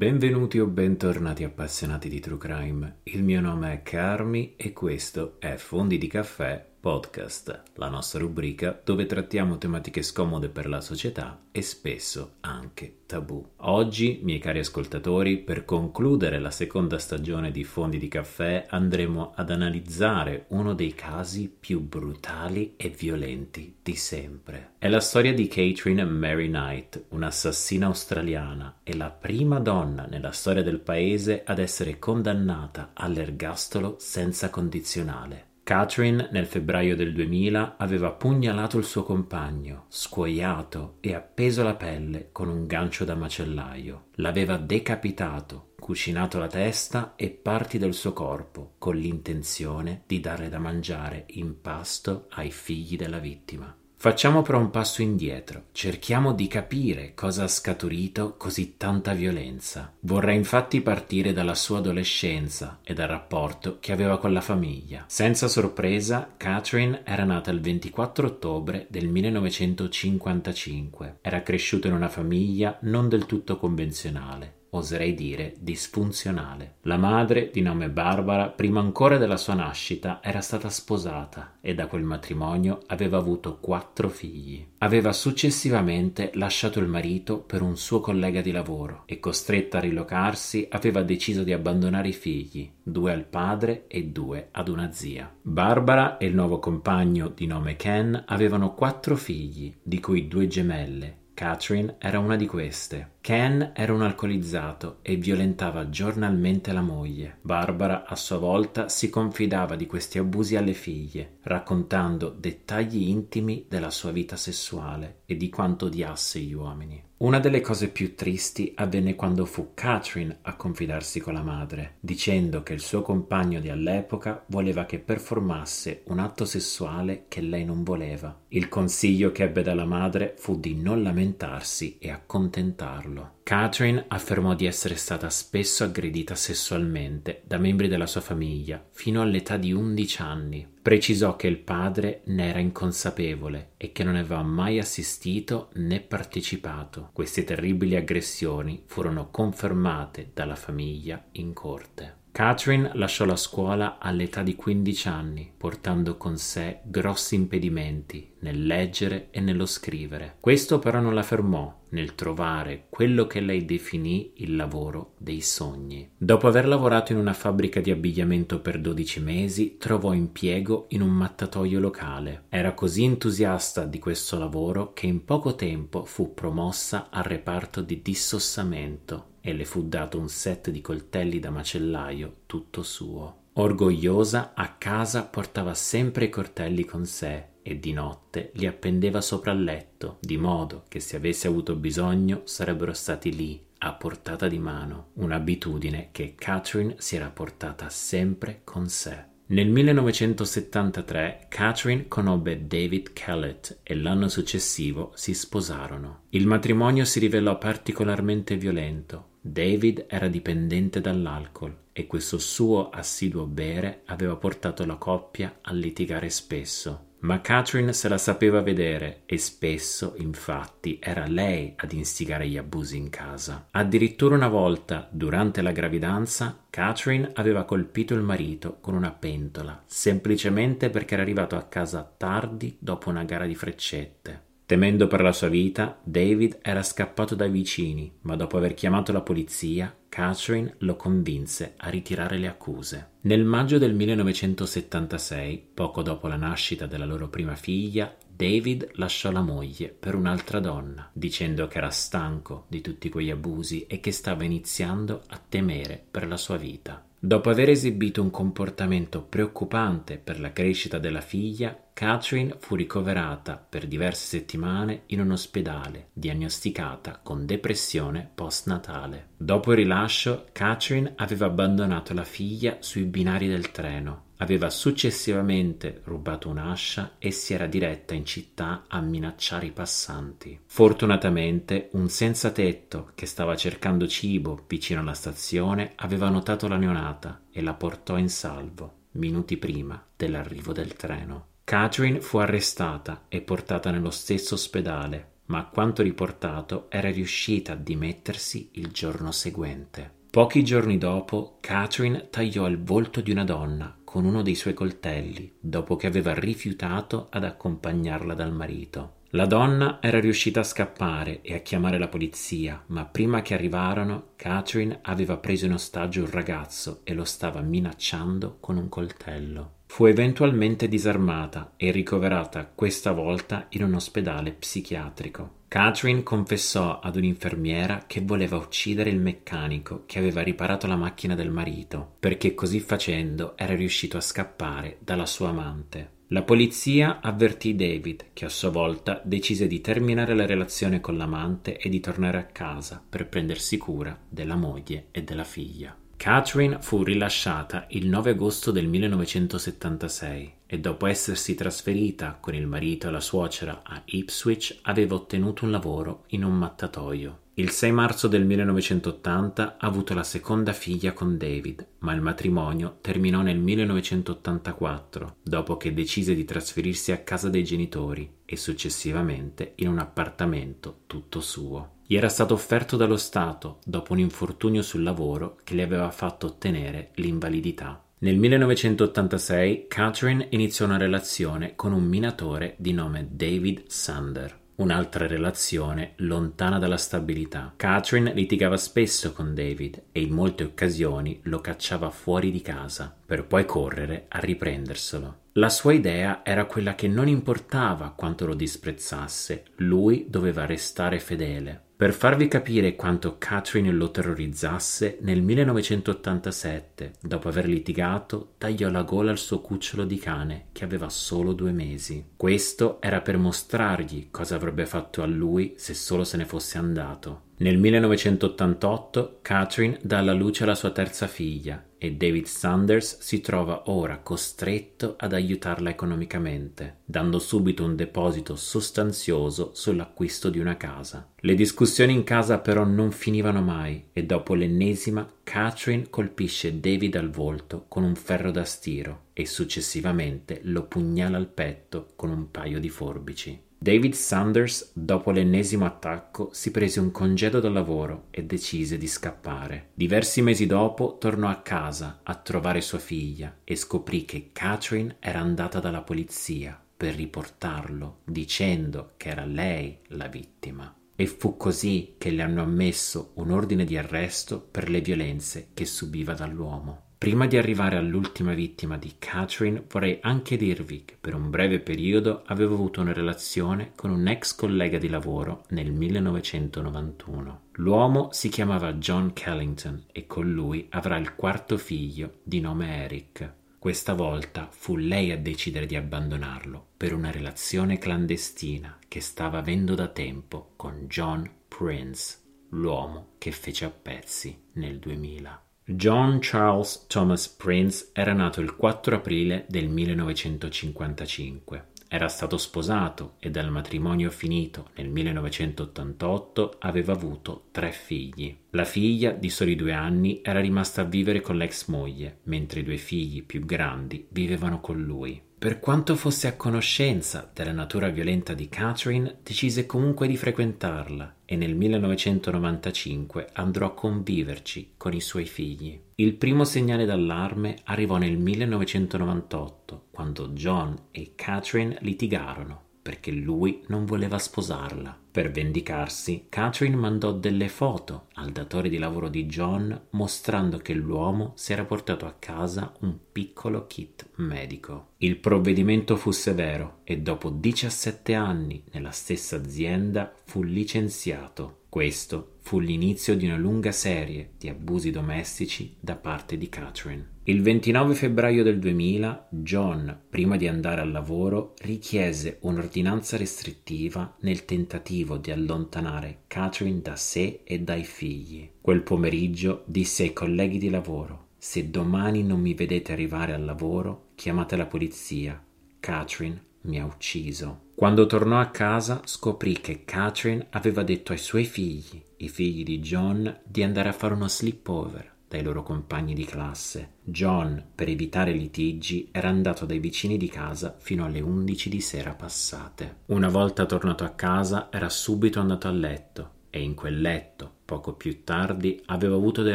Benvenuti o bentornati appassionati di True Crime. Il mio nome è Carmi e questo è Fondi di Caffè Podcast, la nostra rubrica dove trattiamo tematiche scomode per la società e spesso anche tabù. Oggi, miei cari ascoltatori, per concludere la seconda stagione di Fondi di Caffè andremo ad analizzare uno dei casi più brutali e violenti di sempre. È la storia di Catherine Mary Knight, un'assassina australiana e la prima donna nella storia del paese ad essere condannata all'ergastolo senza condizionale. Catherine nel febbraio del 2000 aveva pugnalato il suo compagno, scuoiato e appeso la pelle con un gancio da macellaio. L'aveva decapitato, cucinato la testa e parti del suo corpo, con l'intenzione di darle da mangiare in pasto ai figli della vittima. Facciamo però un passo indietro, cerchiamo di capire cosa ha scaturito così tanta violenza. Vorrei infatti partire dalla sua adolescenza e dal rapporto che aveva con la famiglia. Senza sorpresa, Catherine era nata il 24 ottobre del 1955. Era cresciuta in una famiglia non del tutto convenzionale oserei dire disfunzionale. La madre, di nome Barbara, prima ancora della sua nascita, era stata sposata e da quel matrimonio aveva avuto quattro figli. Aveva successivamente lasciato il marito per un suo collega di lavoro e costretta a rilocarsi aveva deciso di abbandonare i figli, due al padre e due ad una zia. Barbara e il nuovo compagno di nome Ken avevano quattro figli, di cui due gemelle, Catherine era una di queste. Ken era un alcolizzato e violentava giornalmente la moglie. Barbara, a sua volta, si confidava di questi abusi alle figlie, raccontando dettagli intimi della sua vita sessuale e di quanto odiasse gli uomini. Una delle cose più tristi avvenne quando fu Catherine a confidarsi con la madre, dicendo che il suo compagno di all'epoca voleva che performasse un atto sessuale che lei non voleva. Il consiglio che ebbe dalla madre fu di non lamentarsi e accontentarlo. Catherine affermò di essere stata spesso aggredita sessualmente da membri della sua famiglia fino all'età di 11 anni. Precisò che il padre ne era inconsapevole e che non aveva mai assistito né partecipato. Queste terribili aggressioni furono confermate dalla famiglia in corte. Catherine lasciò la scuola all'età di 15 anni, portando con sé grossi impedimenti nel leggere e nello scrivere. Questo però non la fermò nel trovare quello che lei definì il lavoro dei sogni. Dopo aver lavorato in una fabbrica di abbigliamento per 12 mesi, trovò impiego in un mattatoio locale. Era così entusiasta di questo lavoro che in poco tempo fu promossa al reparto di dissossamento e le fu dato un set di coltelli da macellaio tutto suo. Orgogliosa, a casa portava sempre i coltelli con sé e di notte li appendeva sopra il letto, di modo che se avesse avuto bisogno sarebbero stati lì, a portata di mano, un'abitudine che Catherine si era portata sempre con sé. Nel 1973 Catherine conobbe David Kellett e l'anno successivo si sposarono. Il matrimonio si rivelò particolarmente violento. David era dipendente dall'alcol e questo suo assiduo bere aveva portato la coppia a litigare spesso. Ma Catherine se la sapeva vedere e spesso, infatti, era lei ad instigare gli abusi in casa. Addirittura una volta, durante la gravidanza, Catherine aveva colpito il marito con una pentola, semplicemente perché era arrivato a casa tardi dopo una gara di freccette. Temendo per la sua vita, David era scappato dai vicini, ma dopo aver chiamato la polizia, Catherine lo convinse a ritirare le accuse. Nel maggio del 1976, poco dopo la nascita della loro prima figlia, David lasciò la moglie per un'altra donna, dicendo che era stanco di tutti quegli abusi e che stava iniziando a temere per la sua vita. Dopo aver esibito un comportamento preoccupante per la crescita della figlia, Catherine fu ricoverata per diverse settimane in un ospedale, diagnosticata con depressione postnatale. Dopo il rilascio, Catherine aveva abbandonato la figlia sui binari del treno Aveva successivamente rubato un'ascia e si era diretta in città a minacciare i passanti. Fortunatamente un senza tetto che stava cercando cibo vicino alla stazione aveva notato la neonata e la portò in salvo minuti prima dell'arrivo del treno. Catherine fu arrestata e portata nello stesso ospedale, ma a quanto riportato era riuscita a dimettersi il giorno seguente. Pochi giorni dopo, Catherine tagliò il volto di una donna con uno dei suoi coltelli, dopo che aveva rifiutato ad accompagnarla dal marito. La donna era riuscita a scappare e a chiamare la polizia, ma prima che arrivarono, Catherine aveva preso in ostaggio un ragazzo e lo stava minacciando con un coltello. Fu eventualmente disarmata e ricoverata questa volta in un ospedale psichiatrico. Catherine confessò ad un'infermiera che voleva uccidere il meccanico che aveva riparato la macchina del marito, perché così facendo era riuscito a scappare dalla sua amante. La polizia avvertì David, che a sua volta decise di terminare la relazione con l'amante e di tornare a casa per prendersi cura della moglie e della figlia. Catherine fu rilasciata il 9 agosto del 1976 e dopo essersi trasferita con il marito e la suocera a Ipswich aveva ottenuto un lavoro in un mattatoio. Il 6 marzo del 1980 ha avuto la seconda figlia con David, ma il matrimonio terminò nel 1984, dopo che decise di trasferirsi a casa dei genitori e successivamente in un appartamento tutto suo. Gli era stato offerto dallo Stato dopo un infortunio sul lavoro che le aveva fatto ottenere l'invalidità. Nel 1986 Catherine iniziò una relazione con un minatore di nome David Sander un'altra relazione lontana dalla stabilità. Catherine litigava spesso con David e in molte occasioni lo cacciava fuori di casa, per poi correre a riprenderselo. La sua idea era quella che non importava quanto lo disprezzasse, lui doveva restare fedele. Per farvi capire quanto Catherine lo terrorizzasse, nel 1987, dopo aver litigato, tagliò la gola al suo cucciolo di cane, che aveva solo due mesi. Questo era per mostrargli cosa avrebbe fatto a lui se solo se ne fosse andato. Nel 1988 Catherine dà alla luce la sua terza figlia e David Sanders si trova ora costretto ad aiutarla economicamente, dando subito un deposito sostanzioso sull'acquisto di una casa. Le discussioni in casa però non finivano mai e dopo l'ennesima Catherine colpisce David al volto con un ferro da stiro e successivamente lo pugnala al petto con un paio di forbici. David Sanders, dopo l'ennesimo attacco, si prese un congedo dal lavoro e decise di scappare. Diversi mesi dopo tornò a casa a trovare sua figlia e scoprì che Catherine era andata dalla polizia per riportarlo, dicendo che era lei la vittima. E fu così che le hanno ammesso un ordine di arresto per le violenze che subiva dall'uomo. Prima di arrivare all'ultima vittima di Catherine, vorrei anche dirvi che per un breve periodo avevo avuto una relazione con un ex collega di lavoro nel 1991. L'uomo si chiamava John Kellington e con lui avrà il quarto figlio di nome Eric. Questa volta fu lei a decidere di abbandonarlo per una relazione clandestina che stava avendo da tempo con John Prince, l'uomo che fece a pezzi nel 2000. John Charles Thomas Prince era nato il 4 aprile del 1955. Era stato sposato e dal matrimonio finito nel 1988 aveva avuto tre figli. La figlia, di soli due anni, era rimasta a vivere con l'ex moglie, mentre i due figli più grandi vivevano con lui. Per quanto fosse a conoscenza della natura violenta di Catherine, decise comunque di frequentarla e nel 1995 andrò a conviverci con i suoi figli. Il primo segnale d'allarme arrivò nel 1998, quando John e Catherine litigarono perché lui non voleva sposarla. Per vendicarsi, Catherine mandò delle foto al datore di lavoro di John mostrando che l'uomo si era portato a casa un piccolo kit medico. Il provvedimento fu severo e dopo 17 anni nella stessa azienda fu licenziato. Questo fu l'inizio di una lunga serie di abusi domestici da parte di Catherine. Il 29 febbraio del 2000 John, prima di andare al lavoro, richiese un'ordinanza restrittiva nel tentativo di allontanare Catherine da sé e dai figli. Quel pomeriggio disse ai colleghi di lavoro se domani non mi vedete arrivare al lavoro, chiamate la polizia. Catherine mi ha ucciso. Quando tornò a casa scoprì che Catherine aveva detto ai suoi figli, i figli di John, di andare a fare uno sleepover dai loro compagni di classe. John, per evitare litigi, era andato dai vicini di casa fino alle 11 di sera passate. Una volta tornato a casa era subito andato a letto e in quel letto, poco più tardi, aveva avuto dei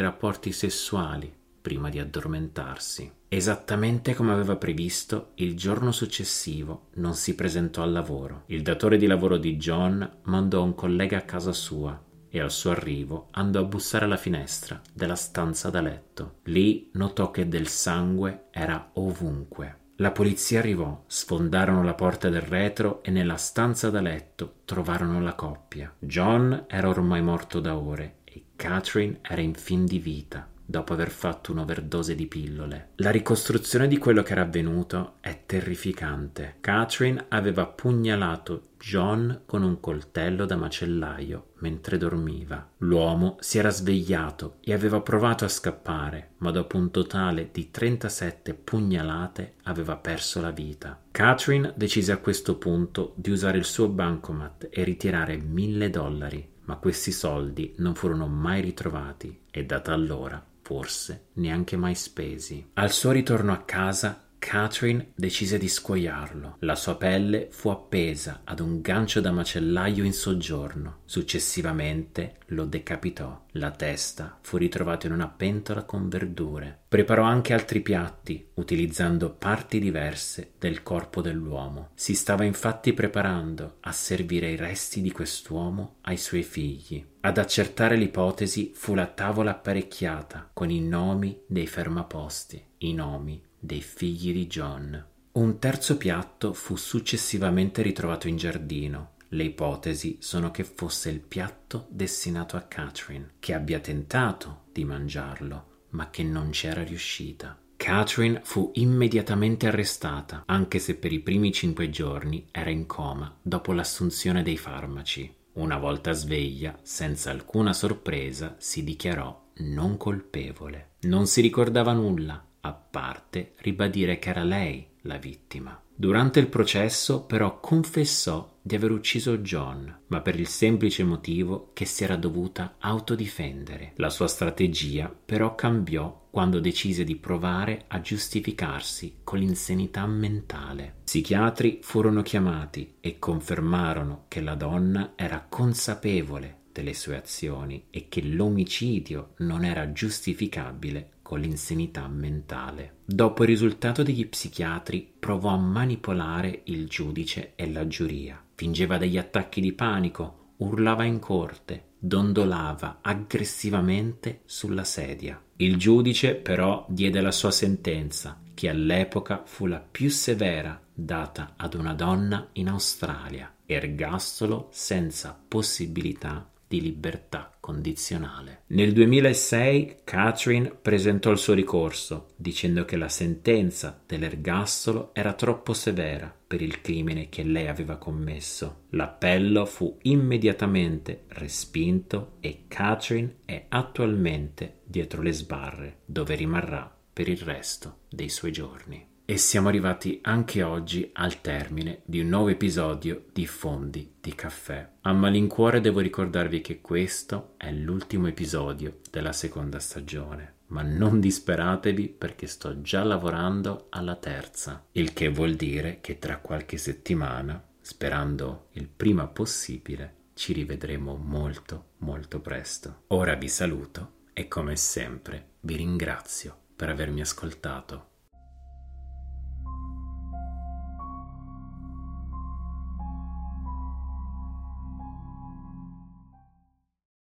rapporti sessuali prima di addormentarsi. Esattamente come aveva previsto, il giorno successivo non si presentò al lavoro. Il datore di lavoro di John mandò un collega a casa sua e al suo arrivo andò a bussare alla finestra della stanza da letto. Lì notò che del sangue era ovunque. La polizia arrivò, sfondarono la porta del retro e nella stanza da letto trovarono la coppia. John era ormai morto da ore e Catherine era in fin di vita dopo aver fatto un'overdose di pillole. La ricostruzione di quello che era avvenuto è terrificante. Catherine aveva pugnalato John con un coltello da macellaio mentre dormiva. L'uomo si era svegliato e aveva provato a scappare, ma dopo un totale di 37 pugnalate aveva perso la vita. Catherine decise a questo punto di usare il suo bancomat e ritirare mille dollari, ma questi soldi non furono mai ritrovati e da allora forse neanche mai spesi. Al suo ritorno a casa, Catherine decise di scuoiarlo. La sua pelle fu appesa ad un gancio da macellaio in soggiorno. Successivamente lo decapitò. La testa fu ritrovata in una pentola con verdure. Preparò anche altri piatti, utilizzando parti diverse del corpo dell'uomo. Si stava infatti preparando a servire i resti di quest'uomo ai suoi figli. Ad accertare l'ipotesi fu la tavola apparecchiata con i nomi dei fermaposti, i nomi dei figli di John. Un terzo piatto fu successivamente ritrovato in giardino. Le ipotesi sono che fosse il piatto destinato a Catherine, che abbia tentato di mangiarlo, ma che non c'era riuscita. Catherine fu immediatamente arrestata, anche se per i primi cinque giorni era in coma dopo l'assunzione dei farmaci. Una volta sveglia, senza alcuna sorpresa, si dichiarò non colpevole. Non si ricordava nulla, a parte ribadire che era lei la vittima. Durante il processo però confessò di aver ucciso John, ma per il semplice motivo che si era dovuta autodifendere. La sua strategia però cambiò quando decise di provare a giustificarsi con l'insanità mentale. Psichiatri furono chiamati e confermarono che la donna era consapevole delle sue azioni e che l'omicidio non era giustificabile con l'insanità mentale. Dopo il risultato degli psichiatri provò a manipolare il giudice e la giuria. Fingeva degli attacchi di panico, urlava in corte, dondolava aggressivamente sulla sedia. Il giudice però diede la sua sentenza, che all'epoca fu la più severa data ad una donna in Australia, ergastolo senza possibilità di libertà condizionale. Nel 2006 Catherine presentò il suo ricorso dicendo che la sentenza dell'ergastolo era troppo severa per il crimine che lei aveva commesso. L'appello fu immediatamente respinto e Catherine è attualmente dietro le sbarre, dove rimarrà per il resto dei suoi giorni. E siamo arrivati anche oggi al termine di un nuovo episodio di Fondi di Caffè. A malincuore devo ricordarvi che questo è l'ultimo episodio della seconda stagione, ma non disperatevi perché sto già lavorando alla terza, il che vuol dire che tra qualche settimana, sperando il prima possibile, ci rivedremo molto molto presto. Ora vi saluto e come sempre vi ringrazio per avermi ascoltato.